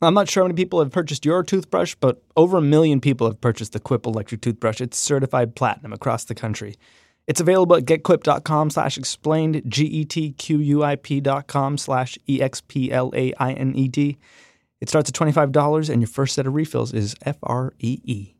I'm not sure how many people have purchased your toothbrush, but over a million people have purchased the Quip electric toothbrush. It's certified platinum across the country. It's available at getquip.com slash explained, G-E-T-Q-U-I-P dot com slash E-X-P-L-A-I-N-E-D. It starts at $25 and your first set of refills is F-R-E-E.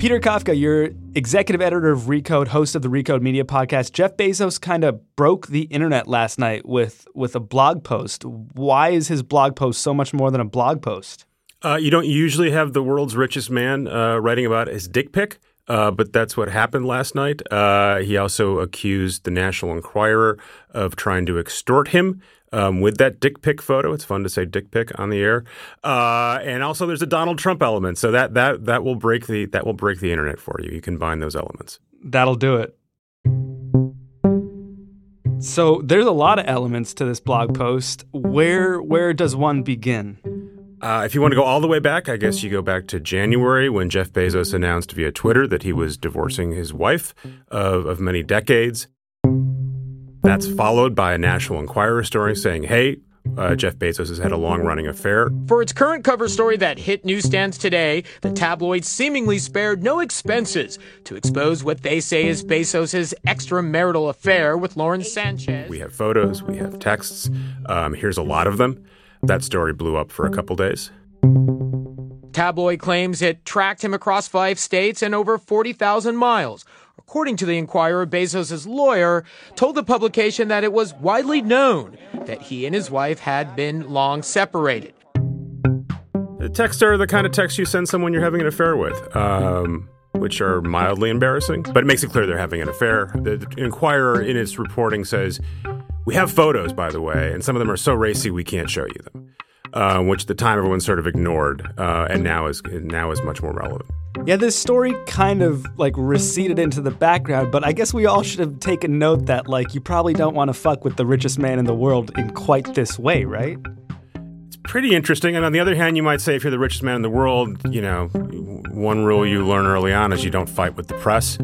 Peter Kafka, you're executive editor of Recode, host of the Recode Media podcast. Jeff Bezos kind of broke the internet last night with with a blog post. Why is his blog post so much more than a blog post? Uh, you don't usually have the world's richest man uh, writing about his dick pic, uh, but that's what happened last night. Uh, he also accused the National Enquirer of trying to extort him um, with that dick pic photo. It's fun to say dick pic on the air, uh, and also there's a Donald Trump element. So that that that will break the that will break the internet for you. You combine those elements. That'll do it. So there's a lot of elements to this blog post. Where where does one begin? Uh, if you want to go all the way back, I guess you go back to January when Jeff Bezos announced via Twitter that he was divorcing his wife of, of many decades. That's followed by a National Enquirer story saying, hey, uh, Jeff Bezos has had a long running affair. For its current cover story that hit newsstands today, the tabloid seemingly spared no expenses to expose what they say is Bezos' extramarital affair with Lauren Sanchez. We have photos, we have texts. Um, here's a lot of them. That story blew up for a couple days. Tabloid claims it tracked him across five states and over 40,000 miles. According to the Enquirer, Bezos' lawyer told the publication that it was widely known that he and his wife had been long separated. The texts are the kind of texts you send someone you're having an affair with. Um, which are mildly embarrassing, but it makes it clear they're having an affair. The Enquirer, in its reporting, says we have photos, by the way, and some of them are so racy we can't show you them, uh, which at the time everyone sort of ignored, uh, and now is now is much more relevant. Yeah, this story kind of like receded into the background, but I guess we all should have taken note that like you probably don't want to fuck with the richest man in the world in quite this way, right? It's pretty interesting. And on the other hand, you might say if you're the richest man in the world, you know, one rule you learn early on is you don't fight with the press.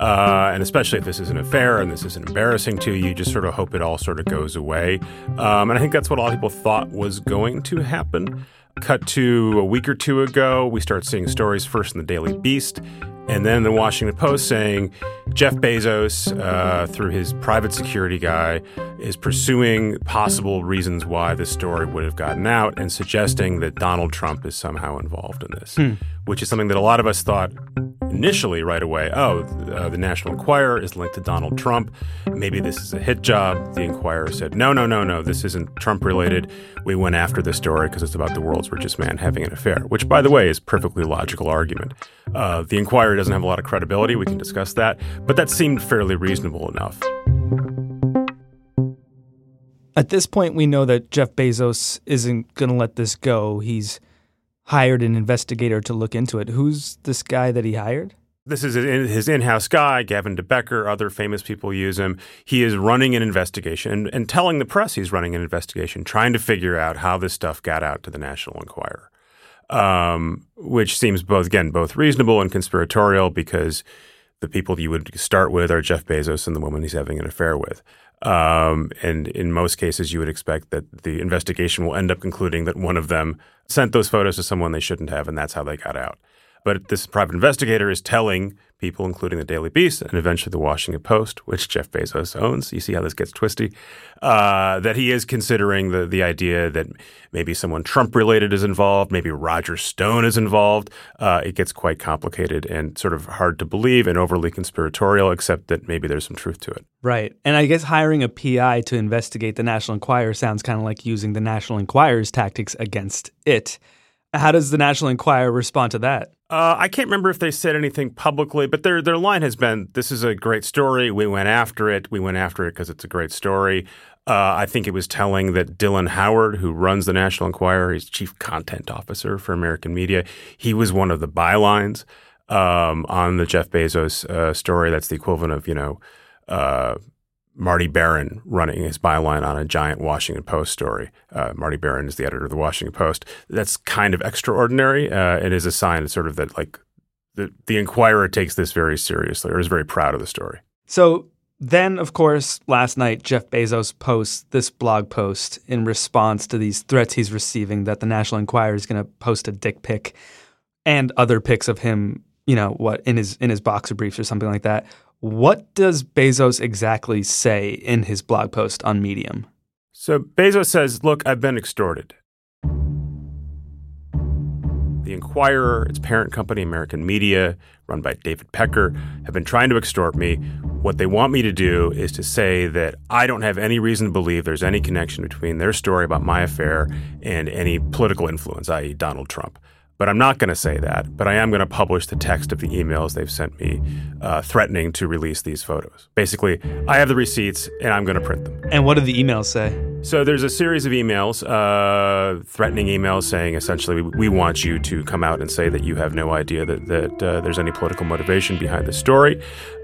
Uh, and especially if this is an affair and this isn't embarrassing to you, you just sort of hope it all sort of goes away. Um, and I think that's what a lot of people thought was going to happen. Cut to a week or two ago, we start seeing stories first in the Daily Beast and then the Washington Post saying Jeff Bezos, uh, through his private security guy, is pursuing possible reasons why this story would have gotten out and suggesting that Donald Trump is somehow involved in this, hmm. Which is something that a lot of us thought initially right away. Oh, uh, the National Enquirer is linked to Donald Trump. Maybe this is a hit job. The Enquirer said, no, no, no, no, this isn't Trump related. We went after the story because it's about the world's richest man having an affair, which, by the way, is perfectly logical argument. Uh, the Enquirer doesn't have a lot of credibility. We can discuss that, but that seemed fairly reasonable enough. At this point, we know that Jeff Bezos isn't going to let this go. He's hired an investigator to look into it. Who's this guy that he hired? This is his in-house guy, Gavin de Becker. Other famous people use him. He is running an investigation and, and telling the press he's running an investigation, trying to figure out how this stuff got out to the National Enquirer um, which seems both again both reasonable and conspiratorial because the people you would start with are Jeff Bezos and the woman he's having an affair with. Um, and in most cases, you would expect that the investigation will end up concluding that one of them sent those photos to someone they shouldn't have, and that's how they got out. But this private investigator is telling people, including the Daily Beast and eventually the Washington Post, which Jeff Bezos owns. You see how this gets twisty. Uh, that he is considering the the idea that maybe someone Trump related is involved, maybe Roger Stone is involved. Uh, it gets quite complicated and sort of hard to believe and overly conspiratorial, except that maybe there's some truth to it. Right. And I guess hiring a PI to investigate the National Enquirer sounds kind of like using the National Enquirer's tactics against it. How does the National Enquirer respond to that? Uh, I can't remember if they said anything publicly, but their their line has been, "This is a great story. We went after it. We went after it because it's a great story." Uh, I think it was telling that Dylan Howard, who runs the National Enquirer, he's chief content officer for American media. He was one of the bylines um, on the Jeff Bezos uh, story. That's the equivalent of you know uh, Marty Baron running his byline on a giant Washington Post story. Uh, Marty Baron is the editor of the Washington Post. That's kind of extraordinary. Uh, it is a sign, sort of that like the the Enquirer takes this very seriously or is very proud of the story. So Then, of course, last night, Jeff Bezos posts this blog post in response to these threats he's receiving that the National Enquirer is going to post a dick pic and other pics of him, you know, what in his in his boxer briefs or something like that. What does Bezos exactly say in his blog post on Medium? So Bezos says, "Look, I've been extorted. The Enquirer, its parent company, American Media, run by David Pecker, have been trying to extort me. What they want me to do is to say that I don't have any reason to believe there's any connection between their story about my affair and any political influence, i.e., Donald Trump. But I'm not going to say that. But I am going to publish the text of the emails they've sent me uh, threatening to release these photos. Basically, I have the receipts and I'm going to print them. And what do the emails say? So there's a series of emails, uh, threatening emails saying essentially, we, we, want you to come out and say that you have no idea that, that uh, there's any political motivation behind the story.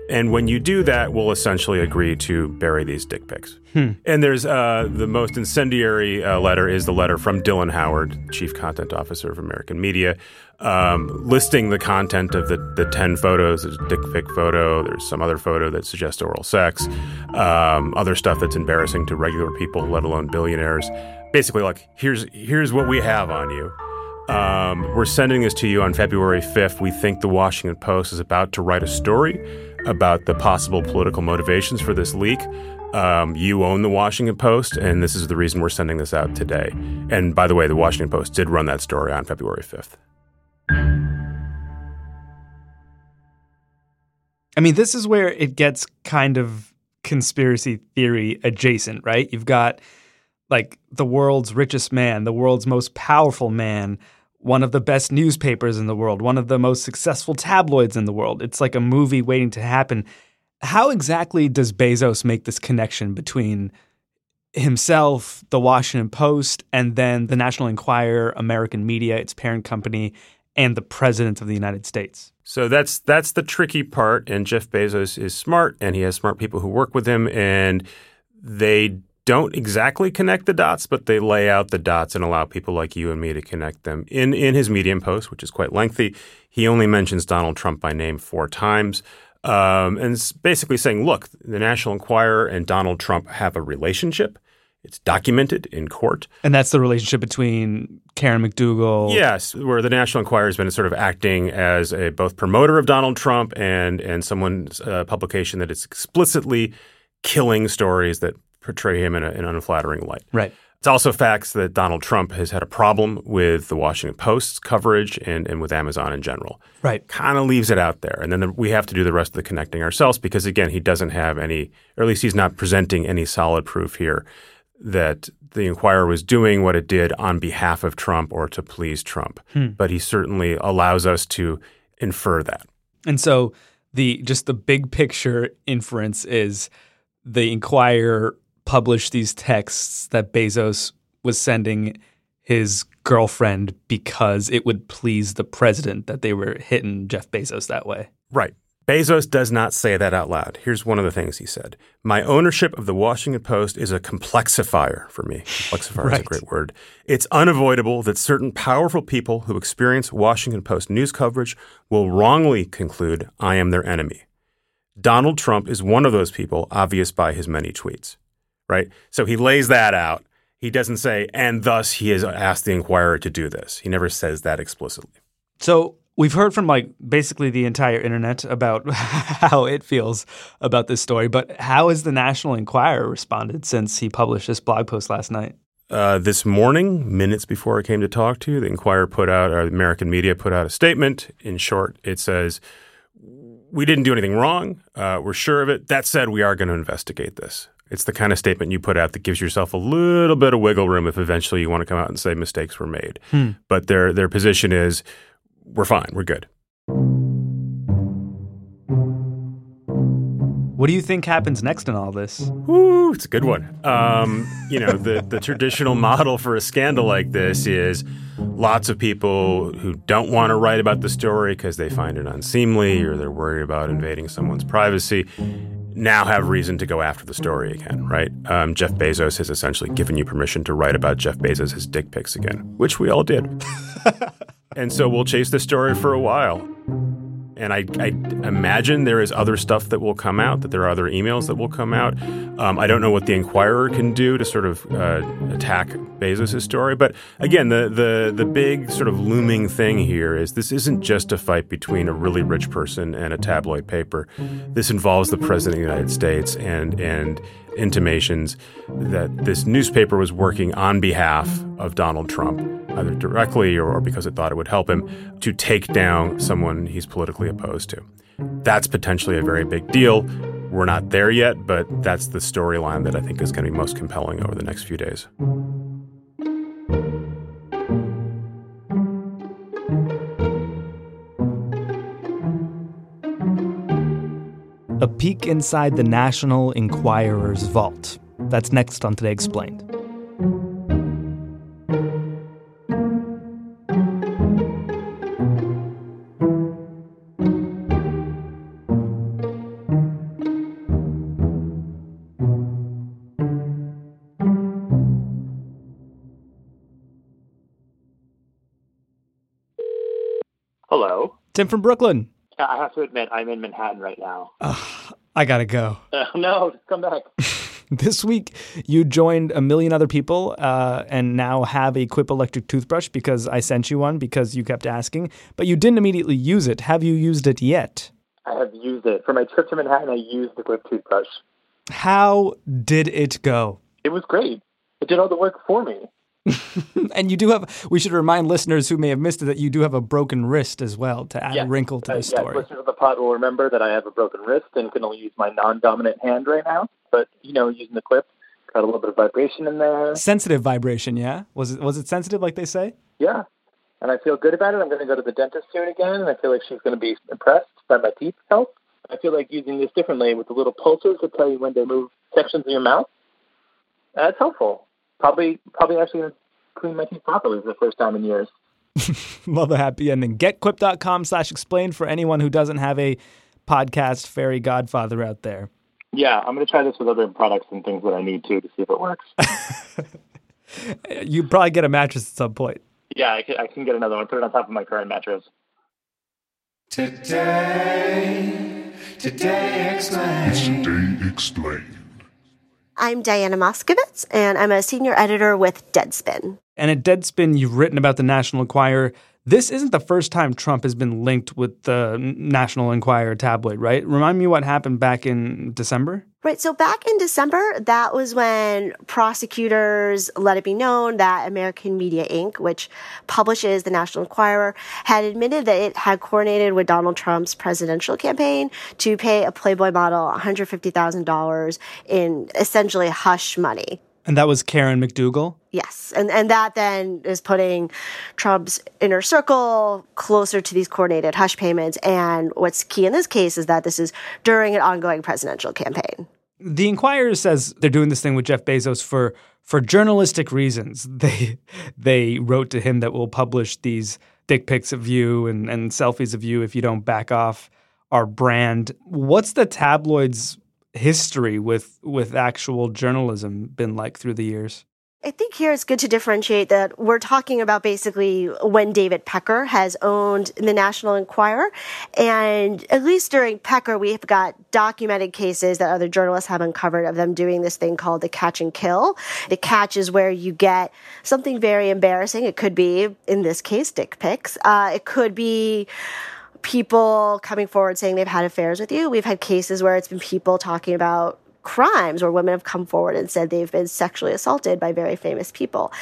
And when you do that, we'll essentially agree to bury these dick pics. Hmm. And there's uh, the most incendiary uh, letter is the letter from Dylan Howard, Chief Content Officer of American Media, um, listing the content of the, the 10 photos. There's a dick pic photo, there's some other photo that suggests oral sex, um, other stuff that's embarrassing to regular people, let alone billionaires. Basically, like, here's, here's what we have on you. Um, we're sending this to you on February 5th. We think the Washington Post is about to write a story about the possible political motivations for this leak. Um, you own the Washington Post, and this is the reason we're sending this out today. And by the way, the Washington Post did run that story on February 5th. I mean, this is where it gets kind of conspiracy theory adjacent, right? You've got like the world's richest man, the world's most powerful man, one of the best newspapers in the world, one of the most successful tabloids in the world. It's like a movie waiting to happen. How exactly does Bezos make this connection between himself, the Washington Post, and then the National Enquirer, American Media, its parent company, and the President of the United States? So that's that's the tricky part. And Jeff Bezos is smart, and he has smart people who work with him, and they don't exactly connect the dots, but they lay out the dots and allow people like you and me to connect them. In in his Medium post, which is quite lengthy, he only mentions Donald Trump by name four times. Um, and basically saying, look, the National Enquirer and Donald Trump have a relationship. It's documented in court. And that's the relationship between Karen McDougal. Yes, where the National Enquirer has been sort of acting as a both promoter of Donald Trump and and someone's uh, publication that is explicitly killing stories that portray him in, a, in an unflattering light. Right. It's also facts that Donald Trump has had a problem with the Washington Post's coverage and, and with Amazon in general. Right. Kind of leaves it out there. And then the, we have to do the rest of the connecting ourselves because, again, he doesn't have any, or at least he's not presenting any solid proof here that the Enquirer was doing what it did on behalf of Trump or to please Trump. Hmm. But he certainly allows us to infer that. And so the just the big picture inference is the Enquirer published these texts that Bezos was sending his girlfriend because it would please the president that they were hitting Jeff Bezos that way. Right. Bezos does not say that out loud. Here's one of the things he said My ownership of the Washington Post is a complexifier for me. Complexifier right. is a great word. It's unavoidable that certain powerful people who experience Washington Post news coverage will wrongly conclude I am their enemy. Donald Trump is one of those people, obvious by his many tweets right? So he lays that out. He doesn't say, and thus he has asked the Enquirer to do this. He never says that explicitly. So we've heard from like basically the entire internet about how it feels about this story, but how has the National Enquirer responded since he published this blog post last night? Uh, this morning, minutes before I came to talk to you, the Enquirer put out, or the American media put out a statement. In short, it says, We didn't do anything wrong. Uh, we're sure of it. That said, we are going to investigate this. It's the kind of statement you put out that gives yourself a little bit of wiggle room if eventually you want to come out and say mistakes were made. Hmm. But their their position is we're fine, we're good. What do you think happens next in all this? Ooh, it's a good one. Um, you know, the, the traditional model for a scandal like this is lots of people who don't want to write about the story because they find it unseemly or they're worried about invading someone's privacy now have reason to go after the story again, right? Um, Jeff Bezos has essentially given you permission to write about Jeff Bezos' his dick pics again, which we all did. and so we'll chase the story for a while. And I, I, imagine there is other stuff that will come out, that there are other emails that will come out. Um, I don't know what the Enquirer can do to sort of uh, attack Bezos' story, but again, the, the the big sort of looming thing here is this isn't just a fight between a really rich person and a tabloid paper. This involves the president of the United States and and intimations that this newspaper was working on behalf of Donald Trump, either directly or, because it thought it would help him, to take down someone he's politically opposed to. That's potentially a very big deal. We're not there yet, but that's the storyline that I think is going to be most compelling over the next few days. A peek inside the National Enquirer's vault. That's next on Today Explained. Hello. Tim from Brooklyn. I have to admit, I'm in Manhattan right now. Uh, I gotta go. Uh, no, come back. this week, you joined a million other people uh, and now have a Quip electric toothbrush because I sent you one because you kept asking, but you didn't immediately use it. Have you used it yet? I have used it. For my trip to Manhattan, I used the Quip toothbrush. How did it go? It was great. It did all the work for me. and you do have, we should remind listeners who may have missed it that you do have a broken wrist as well to add yes. a wrinkle to uh, the story. Yes, listeners of the pod will remember that I have a broken wrist and can only use my non dominant hand right now. But, you know, using the clip, got a little bit of vibration in there. Sensitive vibration, yeah? Was it, was it sensitive like they say? Yeah. And I feel good about it. I'm going to go to the dentist soon again, and I feel like she's going to be impressed by my teeth health. I feel like using this differently with the little pulses that tell you when to move sections of your mouth. That's helpful. Probably, probably actually going to clean my teeth properly for the first time in years. Love a happy ending. GetQuip.com slash explain for anyone who doesn't have a podcast fairy godfather out there. Yeah, I'm going to try this with other products and things that I need to to see if it works. you probably get a mattress at some point. Yeah, I can, I can get another one. Put it on top of my current mattress. Today, today explain. Today explain. I'm Diana Moskowitz, and I'm a senior editor with Deadspin. And at Deadspin, you've written about the National Enquirer. This isn't the first time Trump has been linked with the National Enquirer tabloid, right? Remind me what happened back in December? Right. So back in December, that was when prosecutors let it be known that American Media Inc., which publishes the National Enquirer, had admitted that it had coordinated with Donald Trump's presidential campaign to pay a Playboy model $150,000 in essentially hush money. And that was Karen McDougal? Yes. And and that then is putting Trump's inner circle closer to these coordinated hush payments. And what's key in this case is that this is during an ongoing presidential campaign. The Enquirer says they're doing this thing with Jeff Bezos for for journalistic reasons. They they wrote to him that we'll publish these dick pics of you and, and selfies of you if you don't back off our brand. What's the tabloids history with with actual journalism been like through the years? I think here it's good to differentiate that we're talking about basically when David Pecker has owned the National Enquirer. And at least during Pecker, we've got documented cases that other journalists have uncovered of them doing this thing called the catch and kill. The catch is where you get something very embarrassing. It could be, in this case, dick pics. Uh, it could be people coming forward saying they've had affairs with you. We've had cases where it's been people talking about crimes where women have come forward and said they've been sexually assaulted by very famous people.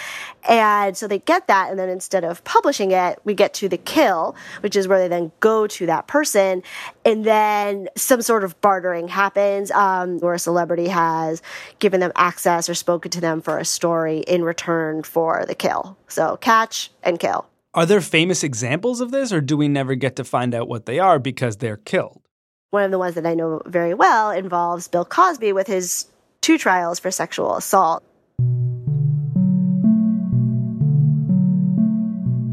And so they get that, and then instead of publishing it, we get to the kill, which is where they then go to that person, and then some sort of bartering happens um, where a celebrity has given them access or spoken to them for a story in return for the kill. So catch and kill. Are there famous examples of this, or do we never get to find out what they are because they're killed? One of the ones that I know very well involves Bill Cosby with his two trials for sexual assault.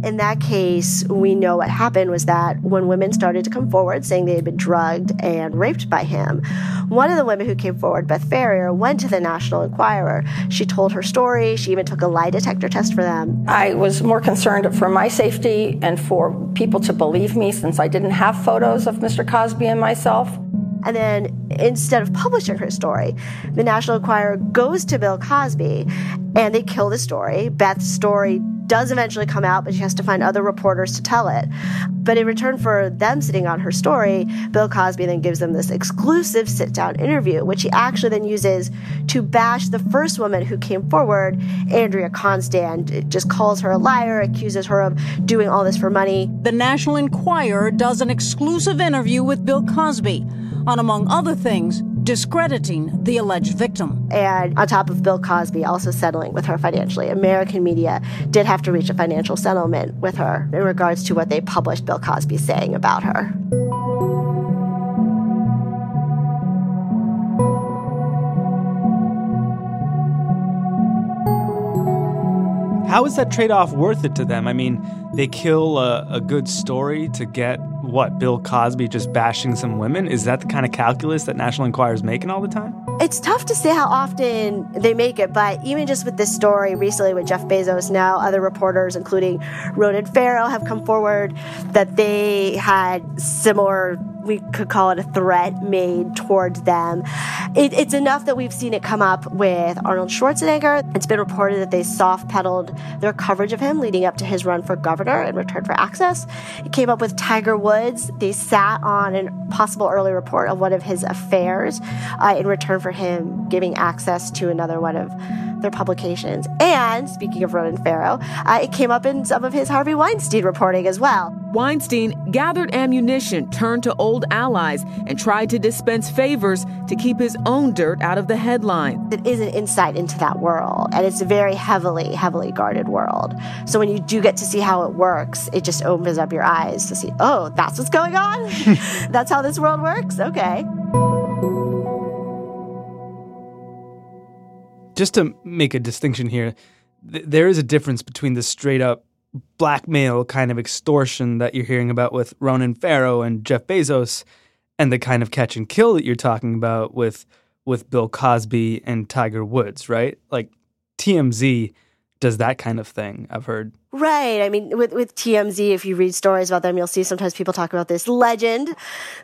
In that case, we know what happened was that when women started to come forward saying they had been drugged and raped by him, one of the women who came forward, Beth Ferrier, went to the National Enquirer. She told her story. She even took a lie detector test for them. I was more concerned for my safety and for people to believe me since I didn't have photos of Mr. Cosby and myself. And then instead of publishing her story, the National Enquirer goes to Bill Cosby and they kill the story. Beth's story does eventually come out, but she has to find other reporters to tell it. But in return for them sitting on her story, Bill Cosby then gives them this exclusive sit down interview, which he actually then uses to bash the first woman who came forward, Andrea Constand. It just calls her a liar, accuses her of doing all this for money. The National Enquirer does an exclusive interview with Bill Cosby on, among other things, discrediting the alleged victim. And on top of Bill Cosby also settling with her financially, American media did have to reach a financial settlement with her in regards to what they published Bill Cosby saying about her. How is that trade off worth it to them? I mean, they kill a, a, good story to get what? Bill Cosby just bashing some women? Is that the kind of calculus that National Enquirer is making all the time? It's tough to say how often they make it, but even just with this story recently with Jeff Bezos, now other reporters, including Ronan Farrow, have come forward that they had similar we could call it a threat made towards them. It, it's enough that we've seen it come up with Arnold Schwarzenegger. It's been reported that they soft pedaled their coverage of him leading up to his run for governor in return for access. It came up with Tiger Woods. They sat on a possible early report of one of his affairs uh, in return for him giving access to another one of their publications. And speaking of Ronan Farrow, uh, it came up in some of his Harvey Weinstein reporting as well. Weinstein gathered ammunition, turned to old allies, and tried to dispense favors to keep his own dirt out of the headlines. It is an insight into that world, and it's a very heavily, heavily guarded world. So when you do get to see how it works, it just opens up your eyes to see, oh, that's what's going on? that's how this world works? Okay. Just to make a distinction here, th- there is a difference between the straight up blackmail kind of extortion that you're hearing about with Ronan Farrow and Jeff Bezos and the kind of catch and kill that you're talking about with with Bill Cosby and Tiger Woods, right? Like TMZ does that kind of thing, I've heard. Right. I mean, with, with TMZ, if you read stories about them, you'll see sometimes people talk about this legend,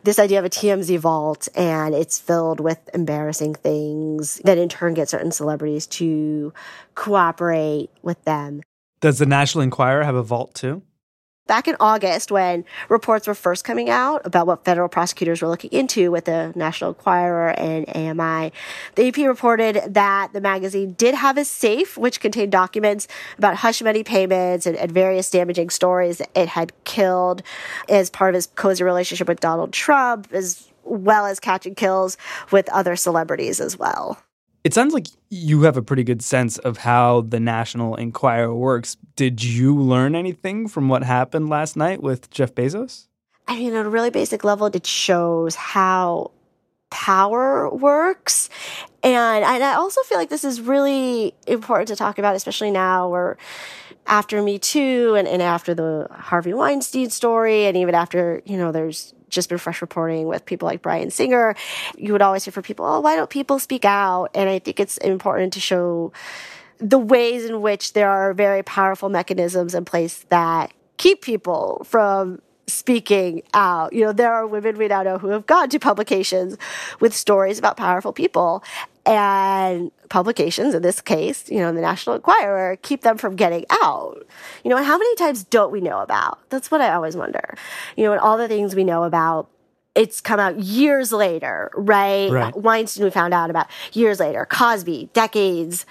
this idea of a TMZ vault, and it's filled with embarrassing things that in turn get certain celebrities to cooperate with them. Does the National Enquirer have a vault too? Back in August when reports were first coming out about what federal prosecutors were looking into with the National Enquirer and AMI, the AP reported that the magazine did have a safe which contained documents about hush money payments and, and various damaging stories it had killed as part of his cozy relationship with Donald Trump, as well as catching kills with other celebrities as well. It sounds like you have a pretty good sense of how the National Enquirer works. Did you learn anything from what happened last night with Jeff Bezos? I mean, at a really basic level, it shows how power works. And, I also feel like this is really important to talk about, especially now where after Me Too and, and after the Harvey Weinstein story, and even after, you know, there's just been fresh reporting with people like Bryan Singer, you would always hear from people, oh, why don't people speak out? And I think it's important to show the ways in which there are very powerful mechanisms in place that keep people from speaking out. You know, there are women we now know who have gone to publications with stories about powerful people and publications, in this case, you know, the National Enquirer, keep them from getting out. You know, and how many times don't we know about? That's what I always wonder. You know, and all the things we know about it's come out years later, right? right? Weinstein we found out about years later. Cosby, decades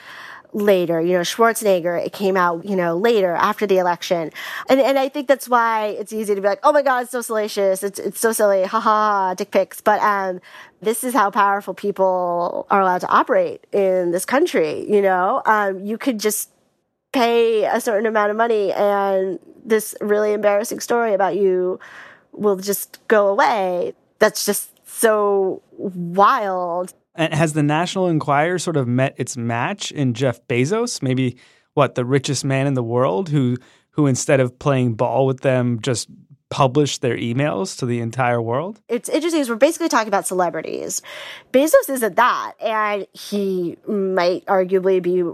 later. You know, Schwarzenegger, it came out, you know, later after the election. And, and I think that's why it's easy to be like, oh my God, it's so salacious. It's, it's so silly. Ha ha, dick pics. But, um, this is how powerful people are allowed to operate in this country. You know, um, you could just pay a certain amount of money and this really embarrassing story about you will just go away. That's just so wild. And has the National Enquirer sort of met its match in Jeff Bezos? Maybe what the richest man in the world who who instead of playing ball with them just publish their emails to the entire world? It's interesting because we're basically talking about celebrities. Bezos isn't that, and he might arguably be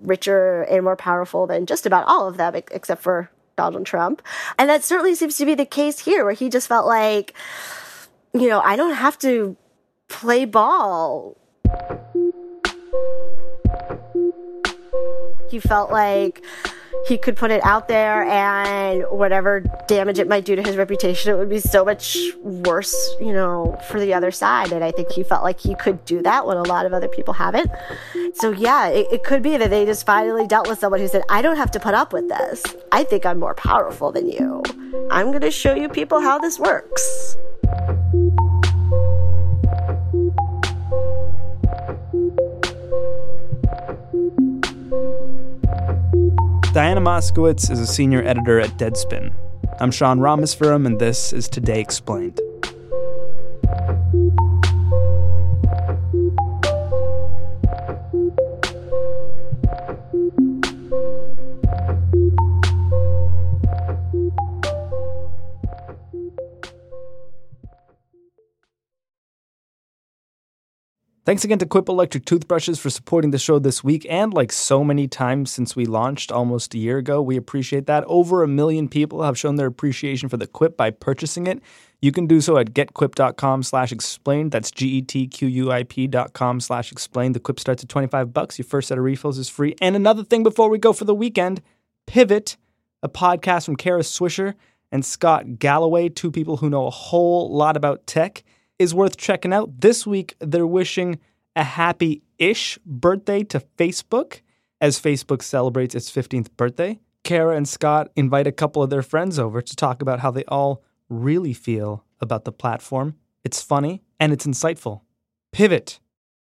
richer and more powerful than just about all of them, except for Donald Trump. And that certainly seems to be the case here, where he just felt like, you know, I don't have to play ball. He felt like he could put it out there and whatever damage it might do to his reputation, it would be so much worse, you know, for the other side. And I think he felt like he could do that when a lot of other people haven't. So yeah, it, it could be that they just finally dealt with someone who said, I don't have to put up with this. I think I'm more powerful than you. I'm going to show you people how this works. Diana Moskowitz is a senior editor at Deadspin. I'm Sean Rameswaram, and this is Today Explained. Thanks again to Quip Electric Toothbrushes for supporting the show this week. And like so many times since we launched almost a year ago, we appreciate that. Over a million people have shown their appreciation for the Quip by purchasing it. You can do so at getquip.com slash explained. That's G-E-T-Q-U-I-P dot com slash explained. The Quip starts at 25 bucks. Your first set of refills is free. And another thing before we go for the weekend, Pivot, a podcast from Kara Swisher and Scott Galloway, two people who know a whole lot about tech – is worth checking out. This week, they're wishing a happy ish birthday to Facebook as Facebook celebrates its 15th birthday. Kara and Scott invite a couple of their friends over to talk about how they all really feel about the platform. It's funny and it's insightful. Pivot